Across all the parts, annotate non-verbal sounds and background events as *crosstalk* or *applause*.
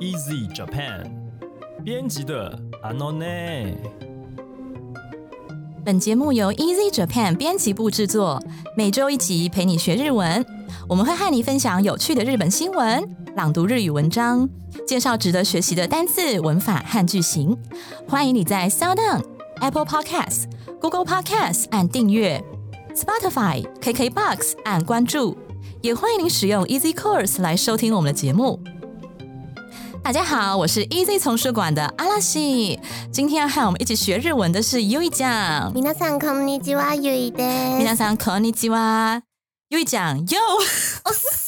Easy Japan 编辑的 Anone。本节目由 Easy Japan 编辑部制作，每周一集陪你学日文。我们会和你分享有趣的日本新闻、朗读日语文章、介绍值得学习的单字、文法和句型。欢迎你在 Sound、Apple Podcasts、Google Podcasts 按订阅，Spotify、KKBox 按关注，也欢迎您使用 Easy Course 来收听我们的节目。大家好，我是 Easy 丛书馆的阿拉西。今天要和我们一起学日文的是 U 一酱。皆さんこんにちは、ゆいです。皆さんこんにちは。U 一酱 Yo，哦*laughs* 是，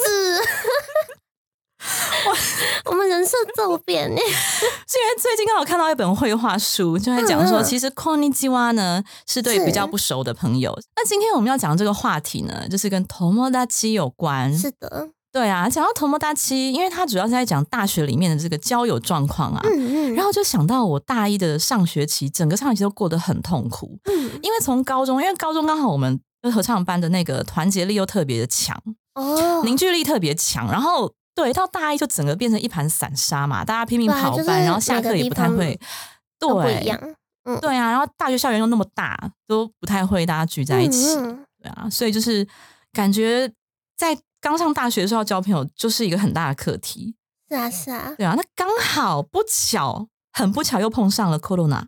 我们人设骤变耶。是因为最近刚好看到一本绘画书，就在讲说，嗯嗯其实 k o n i c h i w a 呢是对是比较不熟的朋友。那今天我们要讲的这个话题呢，就是跟 tomodachi 有关。是的， 对啊，讲到 tomodachi，因为他主要是在讲大学里面的这个交友状况啊。嗯嗯，然后就想到我大一的上学期，整个上学期都过得很痛苦，嗯。因为从高中，因为高中刚好我们合唱班的那个团结力又特别的强，哦，凝聚力特别强，然后对到大一就整个变成一盘散沙嘛，大家拼命跑班，然后下课也不太会，对不一对样，对啊，然后大学校园又那么大，都不太会大家聚在一起，嗯嗯。对啊，所以就是感觉在刚上大学的时候要交朋友就是一个很大的课题，是啊是啊，对啊，那刚好不巧，很不巧又碰上了 corona，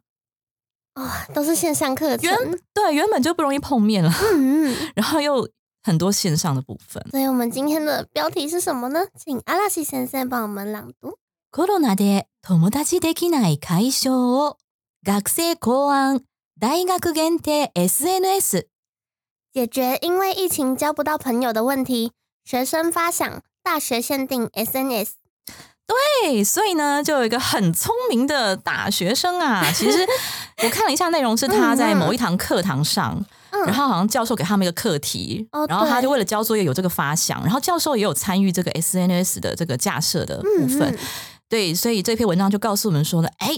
哦，都是线上课程，原对原本就不容易碰面了，嗯*laughs* 嗯。然后又很多线上的部分。所以我们今天的标题是什么呢？请阿拉西先生帮我们朗读。コロナで友達できない解消を学生考案大学限定 SNS 解决因为疫情交不到朋友的问题， 学生发想大学限定 SNS。对，所以呢，就有一个很聪明的大学生啊。其实 *laughs* 我看了一下内容，是他在某一堂课堂上，嗯，然后好像教授给他们一个课题，哦然后他就为了交作业有这个发想，然后教授也有参与这个 SNS 的这个架设的部分。嗯对，所以这篇文章就告诉我们说呢，哎，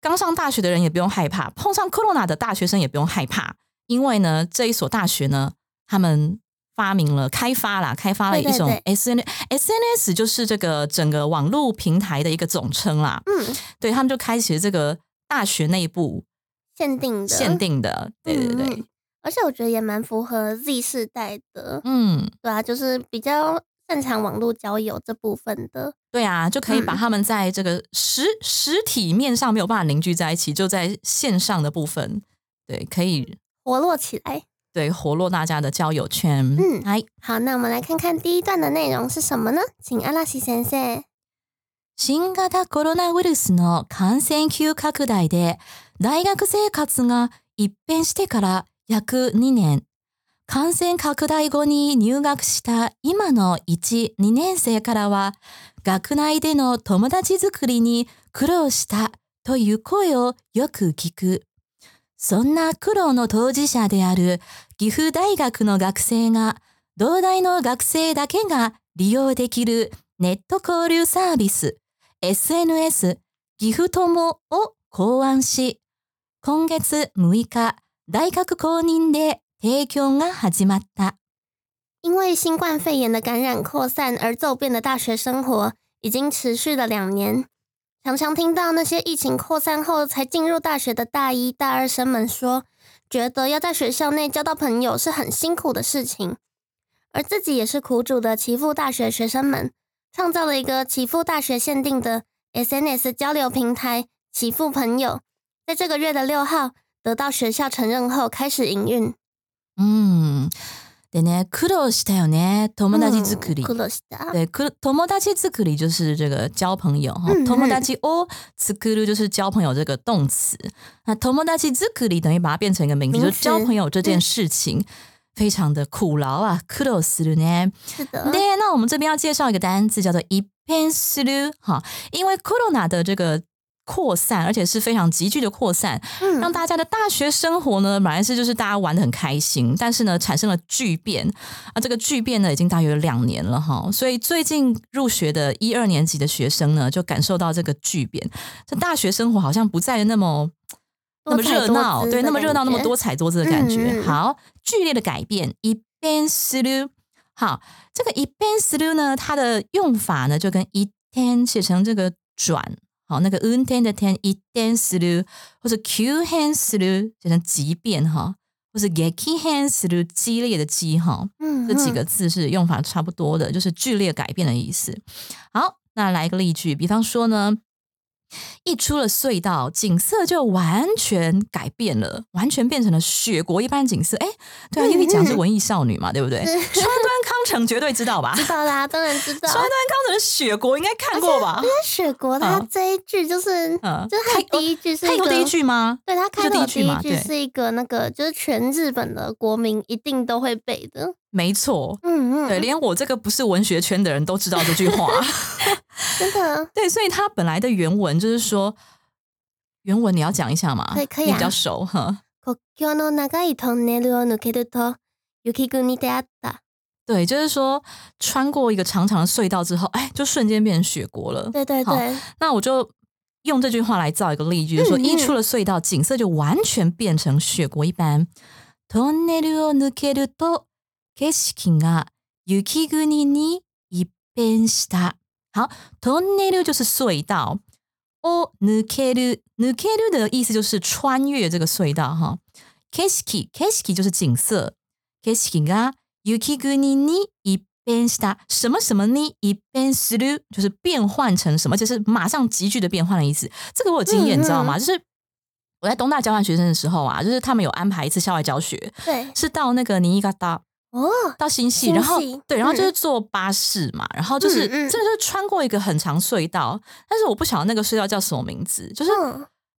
刚上大学的人也不用害怕，碰上 corona 的大学生也不用害怕，因为呢，这一所大学呢，他们发明了、开发啦，开发了一种 S N S N S，就是这个整个网络平台的一个总称啦。嗯，对他们就开启了这个大学内部限定的，限定的，对对对。嗯，而且我觉得也蛮符合 Z 世代的，嗯，对啊，就是比较擅长网络交友这部分的，对啊，就可以把嗯他们在这个实实体面上没有办法凝聚在一起，就在线上的部分，对，可以活络起来。对活络大家的交友圈。嗯哎，好，那我们来看看第一段的内容是什么呢？请阿拉西先生。新型コロナウイルスの感染急拡大で大学生活が一変してから約2年。感染拡大後に入学した今の1、2年生からは学内での友達作りに苦労したという声をよく聞く。そんな苦労の当事者である岐阜大学の学生が同大の学生だけが利用できるネット交流サービス SNS 岐阜友を考案し、今月6日、大学公認で提供が始まった。因为新冠肺炎的感染扩散而骤变的大学生活，已经持续了两年。常常听到那些疫情扩散后才进入大学的大一、大二生们说，觉得要在学校内交到朋友是很辛苦的事情，而自己也是苦主的岐阜大学学生们，创造了一个岐阜大学限定的 SNS 交流平台“岐阜朋友”，在这个月的六号得到学校承认后开始营运。嗯。でね、苦労したよね。友達作り。苦労した。对，苦友達作り就是这个交朋友哈。嗯友達を作る就是交朋友这个动词。那友達作り等于把它变成一个名词，名词就是交朋友这件事情、非常的苦劳啊，苦労するね。是的。对，那我们这边要介绍一个单字，叫做一变する哈，因为 corona 的这个 扩散，而且是非常急剧的扩散，让嗯，大家的大学生活呢，本来是就是大家玩的很开心，但是呢，产生了巨变啊，这个巨变呢，已经大约两年了哈，所以最近入学的一二年级的学生呢，就感受到这个巨变，这大学生活好像不再那么。那么多彩多热闹，对，姿的那么热闹，感觉那么多彩多姿的感觉。嗯嗯好，剧烈的改变，一变する。好，这个一变する呢，它的用法呢，就跟一 天写成这个转， 好，那个運転的天一転する，或者急変する写成急变哈，或是激変する激烈的激哈，嗯，这几个字是用法差不多的，就是剧烈改变的意思。好，那来一个例句，比方说呢。 一出了隧道，景色就完全改变了，完全变成了雪国一般景色。哎，对啊，因为讲是文艺少女嘛，对不对？*laughs* 川端康成绝对知道吧？知道啦，当然知道。川端康成的雪国应该看过吧？因为雪国它这一句就是，就是它第一句是开头第一句吗？对，它开头第一句是一个那个，就是全日本的国民一定都会背的。没错，嗯嗯，对，连我这个不是文学圈的人都知道这句话，*laughs* 真的。对，所以它本来的原文就是说，原文你要讲一下嘛？可以可以比较熟哈。对，就是说穿过一个长长的隧道之后，哎，就瞬间变成雪国了。对对对。那我就用这句话来造一个例句，就是说一出了隧道，景色就完全变成雪国一般。景色が雪国に一变した。好，トンネル就是隧道。を抜ける、抜ける的意思就是穿越这个隧道哈。景色、景色就是景色。景色が雪国に一变した。什么什么に一变する，就是变换成什么，就是马上急剧的变换的意思。这个我有经验，你知道吗？就是我在东大交换学生的时候啊，就是他们有安排一次校外教学，对，是到那个尼伊嘎达。 哦，到新系，然后对，然后就是坐巴士嘛，然后就是真的是穿过一个很长隧道，但是我不晓得那个隧道叫什么名字。就是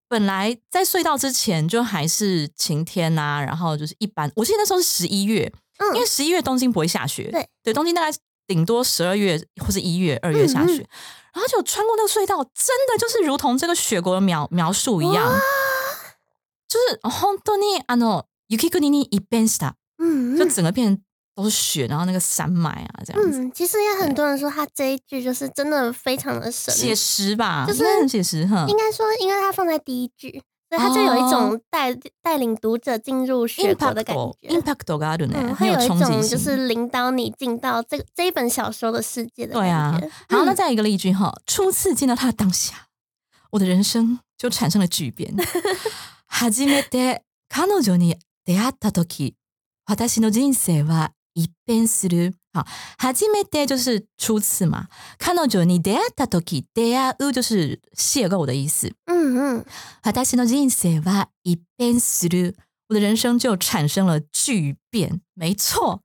本来在隧道之前就还是晴天呐，然后就是一般，我记得那时候是十一月，因为十一月东京不会下雪，对对，东京大概顶多十二月或是一月、二月下雪，然后就穿过那个隧道，真的就是如同这个雪国的描描述一样，就是本当にあの雪国に一变した。 嗯，就整个片都是雪，然后那个山脉啊，这样子。嗯，其实也很多人说他这一句就是真的非常的神，写实吧，就是很写实哈。应该说，因为他放在第一句，所以他就有一种带带领读者进入雪国的感觉，impact 感的呢，很有一种就是领导你进到这个这一本小说的世界的对啊。好，那再一个例句哈，初次见到他的当下，我的人生就产生了巨变。*laughs* 初めて彼女に出会った時。 私の人生は一变する。好，初めて就是初次嘛。彼女に出会った時、出会う就是邂逅的意思。嗯嗯。私の人生は一变する。我的人生就产生了巨变。没错。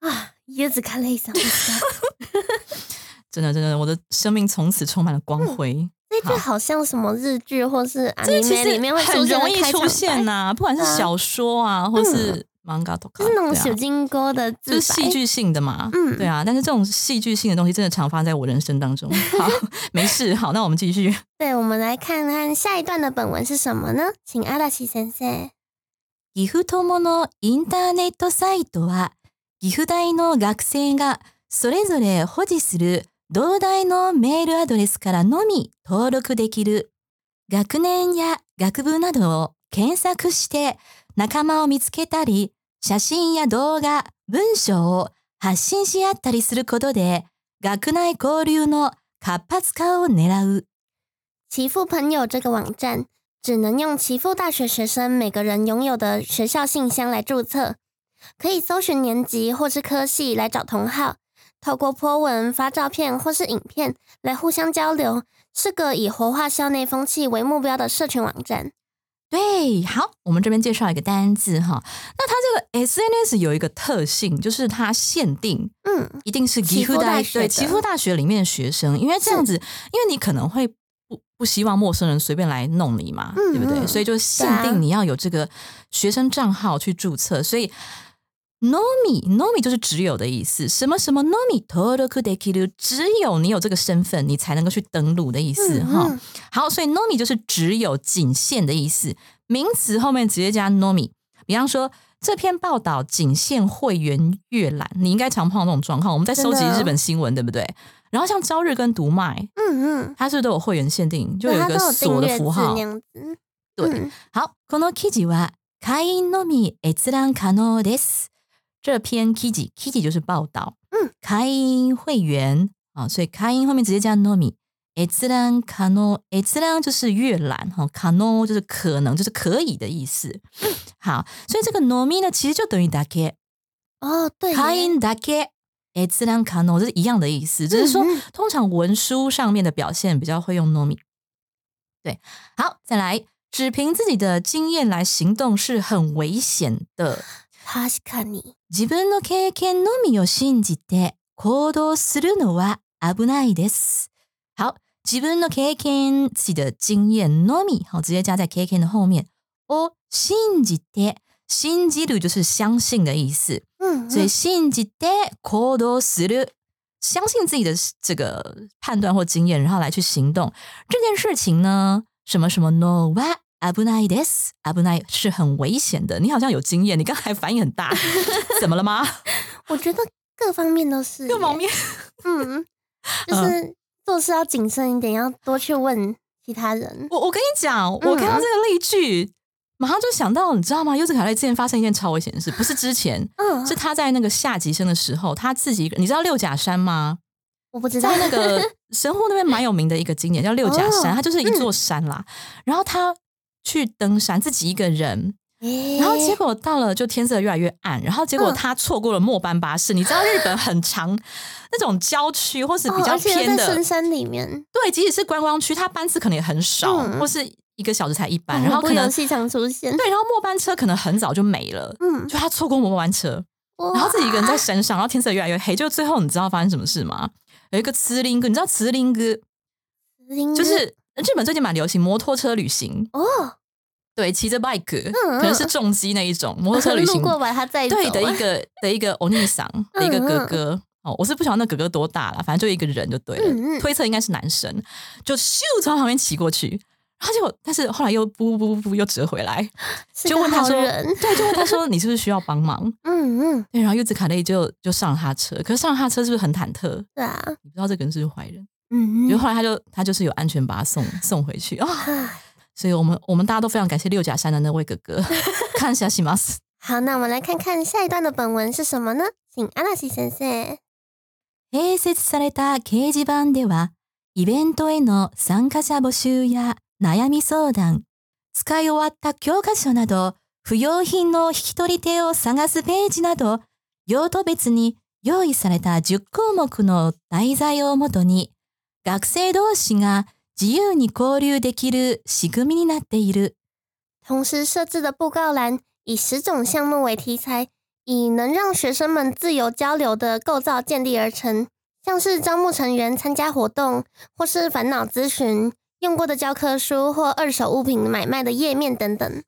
啊，椰子看泪上。*laughs* 真的真的，我的生命从此充满了光辉。这句好像什么日剧或是阿尼梅里面会很容易出现呐，不管是小说啊，或是。 是那种小金钩的，就是戏剧性的嘛。嗯，对啊。但是这种戏剧性的东西真的常发生在我人生当中。*laughs* 好，没事。好，那我们继续。对，我们来看看下一段的本文是什么呢？请阿拉西先生。岐阜友のインターネットサイトは、岐阜大の学生がそれぞれ保持する同大のメールアドレスからのみ登録できる。学年や学部などを検索して仲間を見つけたり、写真や動画、文章を発信し合ったりすることで、学内交流の活発化を狙う。奇富朋友这个网站只能用奇富大学学生每个人拥有的学校信箱来注册，可以搜寻年级或是科系来找同好，透过 po 文、发照片或是影片来互相交流，是个以活化校内风气为目标的社群网站。 对，好，我们这边介绍一个单字哈。那它这个 SNS 有一个特性，就是它限定，嗯，一定是岐阜大学对岐阜大学里面的学生，因为这样子，因为你可能会不不希望陌生人随便来弄你嘛，对不对？所以就限定你要有这个学生账号去注册，所以。nomi，nomi 就是只有的意思。什么什么 nomi todoku dekiru，只有你有这个身份，你才能够去登录的意思哈。好，所以 nomi 就是只有、仅限的意思。名词后面直接加 nomi。比方说，这篇报道仅限会员阅览，你应该常碰到这种状况。我们在收集日本新闻，对不对？然后像朝日跟读卖，嗯嗯，它是都有会员限定，就有一个锁的符号。对，好，この記事は会員のみ閲覧可能です。 这篇 Kiji Kiji 就是报道，嗯，开会员 啊，所以开音后面直接加 nomi。閲覧可能，閲覧就是阅览哈，可能就是可能，就是可以的意思。好，所以这个 nomi 呢，其实就等于だけ。哦，对耶，开音だけ。閲覧可能，这是一样的意思，只是说嗯嗯通常文书上面的表现比较会用 nomi。对，好，再来，只凭自己的经验来行动是很危险的。 確かに。自分の経験のみを信じて行動するのは危ないです。好，自分の経験自己的经验のみ，好，直接加在経験的后面。を信じて，信じる就是相信的意思，嗯，所以嗯信じて行動する，相信自己的这个判断或经验，然后来去行动这件事情呢，什么什么のは 危ないです。危ない是很危险的。你好像有经验，你刚才反应很大，*laughs* 怎么了吗？我觉得各方面都是耶。各方面，*laughs* 嗯，就是做事要谨慎一点，要多去问其他人。我我跟你讲，我看到这个例句，马上就想到，你知道吗？优子凯类之前发生一件超危险的事，不是之前，嗯，是他在那个下级生的时候，他自己一个，你知道六甲山吗？我不知道在那个神户那边蛮有名的一个景点叫六甲山，哦*laughs* 它就是一座山啦。然后他 去登山，自己一个人，诶然后结果到了就天色越来越暗，然后结果嗯他错过了末班巴士。你知道日本很长那种郊区或是比较偏的，在深山里面，对，即使是观光区，它班次可能也很少，嗯或是一个小时才一班，哦然后可能游戏常出现。对，然后末班车可能很早就没了。嗯，就他错过末班车，然后自己一个人在山上，然后天色越来越黑，就最后你知道发生什么事吗？有一个慈林哥，你知道慈林哥哇就是日本最近蛮流行摩托车旅行，哦，对，骑着 bike，、嗯可能是重机那一种摩托车旅行，路过把他载对的一个的一个欧尼桑 *laughs* 的一个哥哥。哦，我是不晓得那哥哥多大了，反正就一个人就对了，推测应该是男生，就咻从他旁边骑过去，然后结果但是后来又不不不不又折回来，*laughs* 就问他说，对，就问他说 *laughs* 你是不是需要帮忙？嗯嗯，对，然后柚子卡内就就上了他车，可是上了他车是不是很忐忑？对啊，你不知道这个人是不是坏人，嗯嗯，就后来他就他就是有安全把他送送回去啊、*laughs* 唉所以我们我们大家都非常感谢六甲山的那位哥哥，*laughs* 看一下西马斯。好，那我们来看看下一段的本文是什么呢？请阿拉西先生。併設された掲示板では、イベントへの参加者募集や悩み相談、使い終わった教科書など、不要品の引き取り手を探すページなど、用途別に用意された10項目の題材をもとに、学生同士が自由に交流できる仕組みになっている。同时设置的布告栏以十种项目为题材，以能让学生们自由交流的构造建立而成，像是招募成员、参加活动，或是烦恼咨询、用过的教科书或二手物品买卖的页面等等。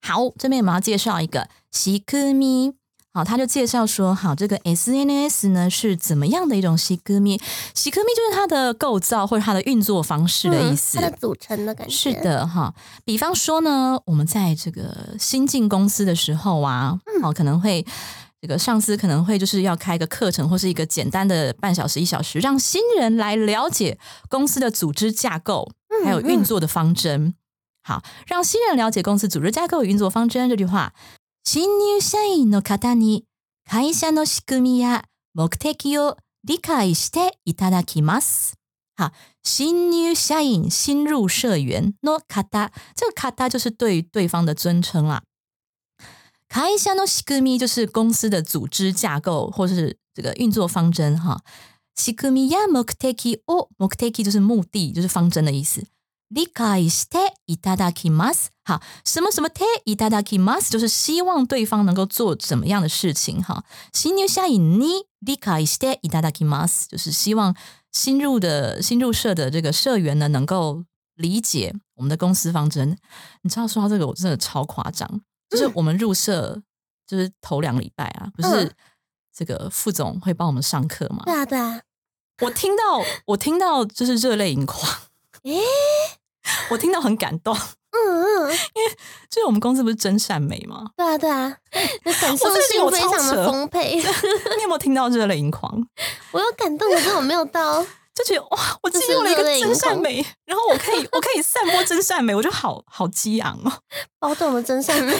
好，这边我们要介绍一个西科咪。 ”。好，他就介绍说，好，这个 SNS 呢是怎么样的一种西科咪？西科咪就是它的构造或者它的运作方式的意思。嗯它的组成的感觉是，的哈，比方说呢，我们在这个新进公司的时候啊，嗯哦，可能会这个上司可能会就是要开一个课程或是一个简单的半小时一小时，让新人来了解公司的组织架构，嗯还有运作的方针。好，让新人了解公司组织架构与运作方针这句话，新入社員の方に会社の仕組みや目的を理解していただきます。好，新入社員、新入社員の方，这个方就是对对方的尊称啦。会社の仕組み就是公司的组织架构或是这个运作方针哈。仕組みや目的を目的就是目的，就是方针的意思。理解していただきます。好，什么什么ていただきます，就是希望对方能够做怎么样的事情哈。新入社員に理解していただきます，就是希望新入的新入社的这个社员呢，能够理解我们的公司方针。你知道说到这个，我真的超夸张，就是我们入社就是头两个礼拜啊，不是嗯这个副总会帮我们上课嘛？对啊，对啊，我听到我听到就是热泪盈眶，诶， 我听到很感动。*laughs* 嗯嗯，就是我们公司不是真善美吗？对啊，对啊，*laughs* 那感受我真的觉得我超性非常的扯丰沛。你*laughs* 有没有听到热泪盈眶？我有感动，可是我没有到。就觉得哇，我进就是入了一个热泪盈真善眶美，然后我可以我可以散播真善美，我就好好激昂哦。包懂了真善美。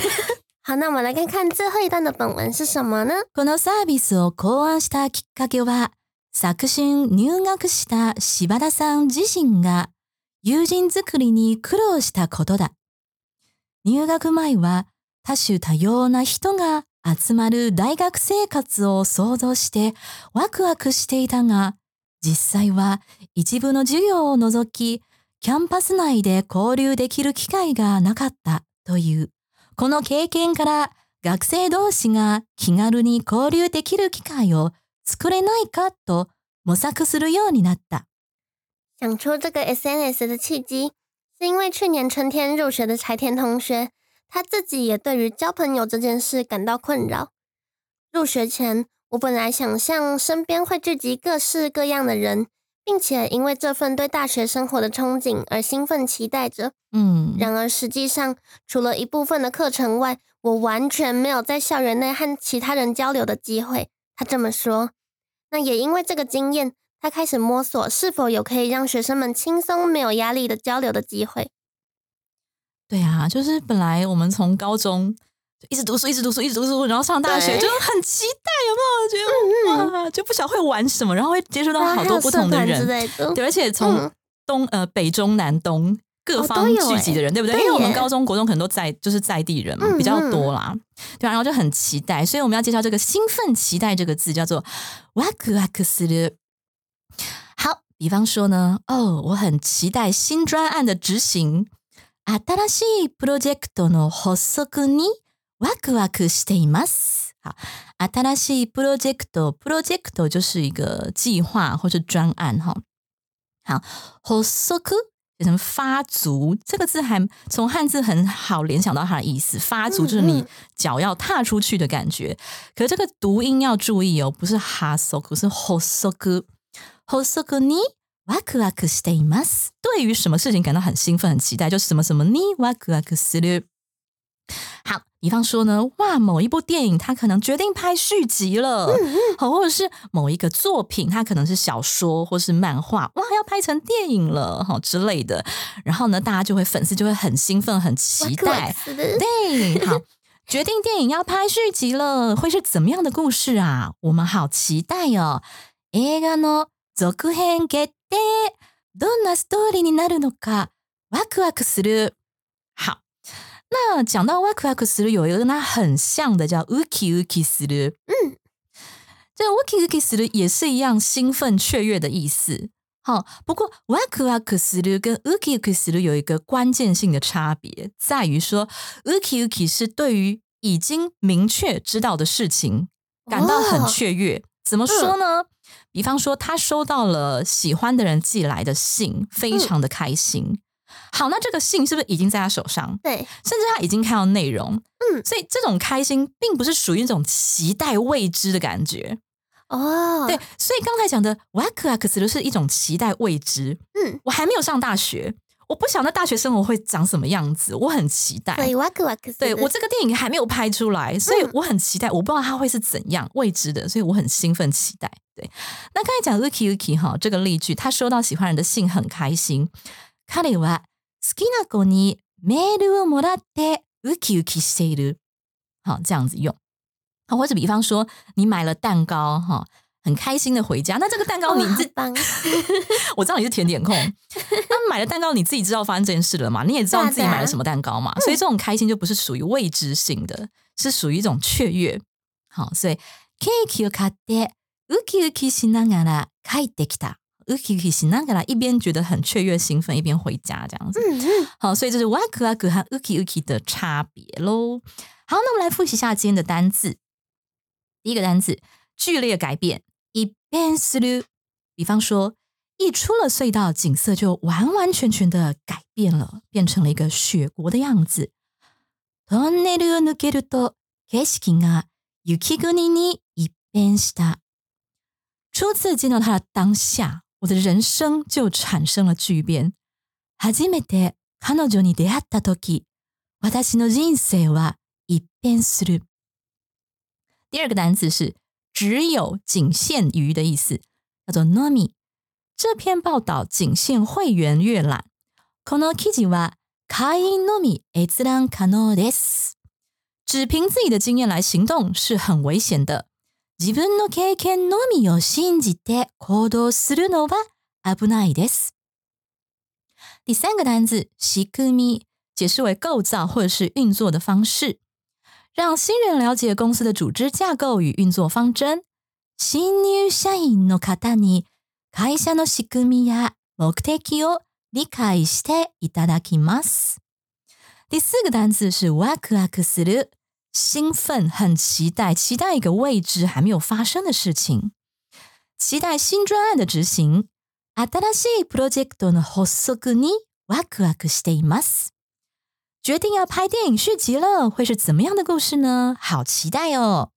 好，那我们来看看最后一段的本文是什么呢？このサービスを考案したきっかけは、 昨春入学した柴田さん自身が 友人作りに苦労したことだ。入学前は多種多様な人が集まる大学生活を想像してワクワクしていたが、実際は一部の授業を除き、キャンパス内で交流できる機会がなかったという、この経験から学生同士が気軽に交流できる機会を作れないかと模索するようになった。想出这个 SNS 的契机，是因为去年春天入学的柴田同学，他自己也对于交朋友这件事感到困扰。入学前，我本来想象身边会聚集各式各样的人，并且因为这份对大学生活的憧憬而兴奋期待着。嗯，然而实际上，除了一部分的课程外，我完全没有在校园内和其他人交流的机会。他这么说。那也因为这个经验，他开始摸索是否有可以让学生们轻松、没有压力的交流的机会。对啊，就是本来我们从高中就一直读书，一直读书，一直读书，然后上大学对就很期待，有没有？觉得哇，就不晓得会玩什么，然后会接触到好多不同的然后还有社团之人，类的。对，而且从嗯东呃北中南东各哦方都有欸聚集的人，对不对？对因为我们耶高中国中可能都在就是在地人嘛，嗯比较多啦，对啊，然后就很期待，所以我们要介绍这个兴奋期待这个字叫做ワクワクする。 好，比方说呢，哦，我很期待新专案的执行。新しいプロジェクトの発足にワクワクしています。好，新しいプロジェクト，プロジェクト就是一个计划或是专案哈。好，発足写成发足，这个字还从汉字很好联想到它的意思。发足就是你嗯嗯脚要踏出去的感觉，可是这个读音要注意哦，不是哈足，是発足。 発足にワクワクしています。对于什么事情感到很兴奋、很期待，就是什么什么にワクワクする。好，比方说呢，哇，某一部电影它可能决定拍续集了，好，或者是某一个作品，它可能是小说或是漫画，哇，要拍成电影了，好之类的。然后呢，大家就会粉丝就会很兴奋、很期待，是的，对，好，*laughs* 决定电影要拍续集了，会是怎么样的故事啊？我们好期待哦！映画の 続編決定，どんなストーリーになるのかワクワクする。好，那讲到ワクワクする，有一个跟它很像的叫ウキウキする。嗯，这ウキウキする也是一样兴奋雀跃的意思。好，不过ワクワクする跟ウキウキする有一个关键性的差别，在于说ウキウキ是对于已经明确知道的事情感到很哦雀跃。怎么说呢？ 比方说，他收到了喜欢的人寄来的信，非常的开心。好，那这个信是不是已经在他手上？对，甚至他已经看到内容，嗯所以这种开心并不是属于一种期待未知的感觉，哦，对，，所以刚才讲的ワクワクする是一种期待未知。嗯，我还没有上大学， 我不晓得大学生活会长什么样子，我很期待。所以哇克哇克，对我这个电影还没有拍出来，所以嗯我很期待，我不知道它会是怎样未知的，所以我很兴奋期待。对，那刚才讲 Uki Uki 哈这个例句，他收到喜欢人的信很开心。彼は好きな子にメールをもらってウキウキしている。好，这样子用。好，或者比方说你买了蛋糕哈， 很开心的回家，那这个蛋糕你自*laughs* 哇好棒，我知道你是甜点控，那买了蛋糕你自己知道发生这件事了嘛？你也知道对啊对啊自己买了什么蛋糕嘛？所以这种开心就不是属于未知性的，是属于一种雀跃。好，所以ケーキを買ってウキウキしながら帰ってきた。ウキウキしながら一边觉得很雀跃兴奋，一边回家这样子。嗯嗯，好，所以这是ワクワク和ウキウキ的差别喽。好，那我们来复习一下今天的单字。第一个单字，剧烈改变， 一变する。比方说，一出了隧道，景色就完完全全的改变了，变成了一个雪国的样子。トンネルを抜けると、景色が雪国に一变した。初次见到他的当下，我的人生就产生了巨变。初めて彼女に出会った時、私の人生は一变する。第二个单词是 只有、仅限于的意思，叫做 “nomi”。这篇报道仅限会员阅览。この記事は会員のみ閲覧可能です。只凭自己的经验来行动是很危险的。 自分の経験のみを信じて行動するのは危ないです。第三个单字仕組み，解释为构造或者是运作的方式， 让新人了解公司的组织架构与运作方针。新入社員の方に会社の仕組みや目的を理解していただきます。第四个单字是ワクワクする，兴奋，很期待，期待一个未知还没有发生的事情，期待新专案的执行。新しいプロジェクトの発足にワクワクしています。 决定要拍电影续集了，会是怎么样的故事呢？好期待哦！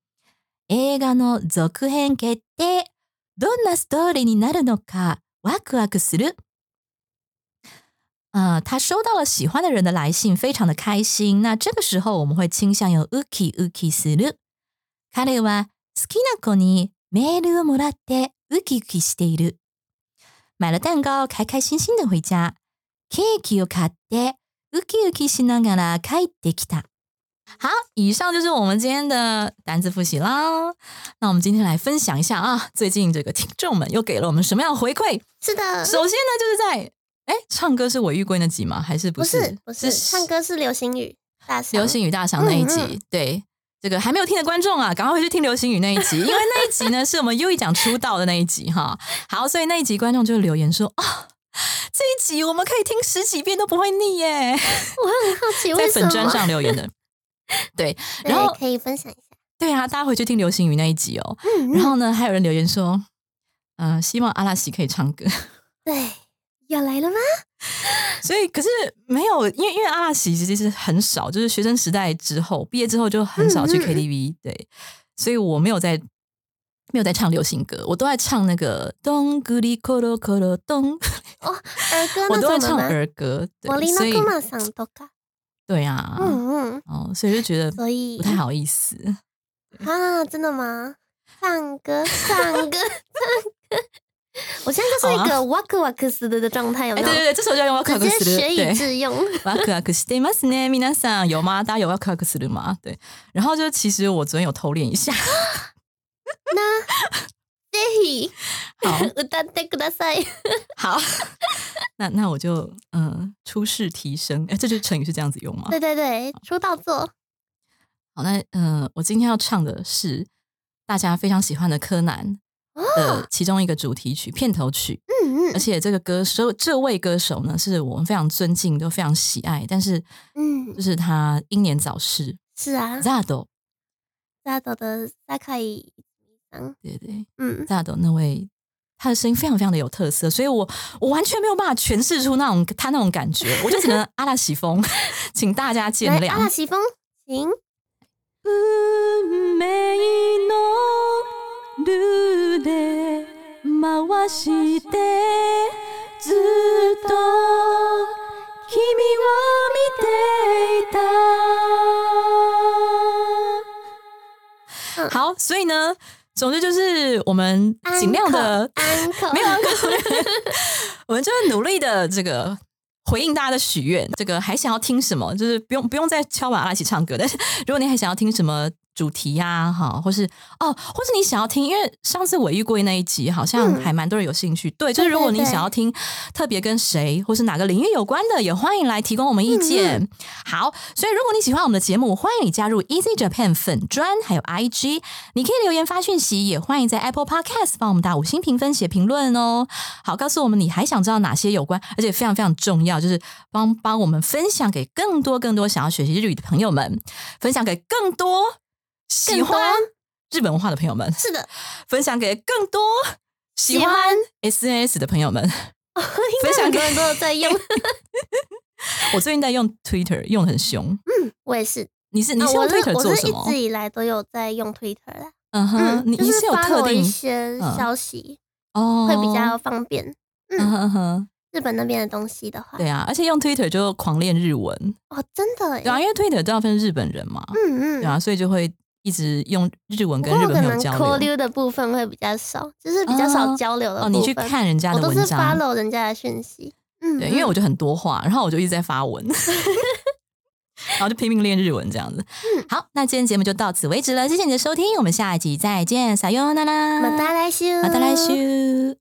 映画の続編決定。どんなストーリーになるのかワクワクする。呃，他收到了喜欢的人的来信，非常的开心。那这个时候我们会倾向用ウキウキする。彼は好きな子にメールをもらってウキウキしている。买了蛋糕，开开心心的回家。ケーキを買って ウキウキしながら帰ってきた。好，以上就是我们今天的单词复习啦。那我们今天来分享一下啊，最近这个听众们又给了我们什么样的回馈？是的，首先呢，就是在哎，唱歌是韦玉圭那集吗？还是不不是？是不是唱歌是流星雨大赏流星雨大赏那一集。嗯嗯对，这个还没有听的观众啊，赶快回去听流星雨那一集，*laughs* 因为那一集呢是我们优一奖出道的那一集哈。好，所以那一集观众就留言说啊。 *laughs* 这一集我们可以听十几遍都不会腻耶，*laughs* 我很好奇在为什么。粉砖上留言的，*laughs* 对，然后可以分享一下。对啊，大家回去听流星雨那一集哦。嗯，嗯然后呢，还有人留言说，嗯、希望阿拉西可以唱歌。对，要来了吗？所以可是没有，因为因为阿拉西其实是很少，就是学生时代之后毕业之后就很少去嗯嗯 KTV，、对，所以我没有在没有在唱流行歌，我都在唱那个咚咕哩咕噜咕噜咚，哦，儿歌*laughs* 我都在唱那种的吗？儿歌，我对，所以离那个马上都卡。对啊，嗯嗯，哦，所以就觉得所以不太好意思。*laughs* 啊，真的吗？唱歌，唱歌，唱歌。*laughs* 我现在就是一个哇克哇克斯的的状态，有哎，没有？对对对，这首就要用ワクワ直クする，接学以对。致用。ワクワクしてますね，皆さん有吗？大家有ワクワクする吗？对，然后就其实我昨天有偷练一下， 那*laughs* ぜ*laughs* *laughs* ひ好歌ってください。好，那那我就嗯、呃出世提升，哎，这句成语是这样子用吗？对对对，出道作。好，那嗯、呃我今天要唱的是大家非常喜欢的柯南的其中一个主题曲、片头曲，嗯嗯而且这个歌手这位歌手呢是我们非常尊敬、都非常喜爱，但是嗯就，是他英年早逝是啊， ，Zado，扎斗的萨卡 伊桑。对对嗯， ，Zado 那位。他的声音非常非常的有特色，所以我我完全没有办法诠释出那种他那种感觉，我就只能*laughs* 阿拉喜风，请大家见来阿拉谅。西风，行。運命のルーレ回してずっと君を見ていた。好，所以呢， 总之就是我们尽量的 *laughs* 没有安可，*laughs* 我们就是努力的这个回应大家的许愿。这个还想要听什么？就是不用不用再敲碗阿拉一起唱歌，但是如果你还想要听什么主题呀、哈，或是哦，或是你想要听，因为上次韦玉贵那一集好像嗯还蛮多人有兴趣。对，就是如果你想要听特别跟谁或是哪个领域有关的，也欢迎来提供我们意见。嗯好，所以如果你喜欢我们的节目，欢迎你加入 Easy Japan 粉专还有 IG，你可以留言发讯息，也欢迎在 Apple Podcast 帮我们打五星评分、写评论哦。好，告诉我们你还想知道哪些有关，而且非常非常重要，就是帮帮我们分享给更多更多想要学习日语的朋友们，分享给更多喜欢日本文化的朋友们，是的，分享给更多喜欢 SNS 的朋友们。*laughs* 分享给很多人都有在用。*laughs* 我最近在用 Twitter，用的很凶。嗯我也是，你是你是用 Twitter 做什么是一直？以来都有在用 Twitter 啦。嗯哼，嗯，你就是你有特 follow 一些嗯消息，哦，会比较方便。嗯嗯，哼哼，日本那边的东西的话，对啊，而且用 Twitter 就狂练日文，哦，真的对啊，因为 Twitter 都要分日本人嘛，嗯嗯，对啊，所以就会一直用日文不跟日过可能本朋友交交流。流的部分会比较少，就是比较少哦交流的部哦，分。你去看人家我都是的文章， follow 人家的讯息。嗯，对，因为嗯我就很多话，然后我就一直在发文。 *laughs* 后就拼命练日文这样子。好，那今天节目就到此为止了，谢谢你的收听，我们下一集再见，撒哟那拉，また来週。また来週。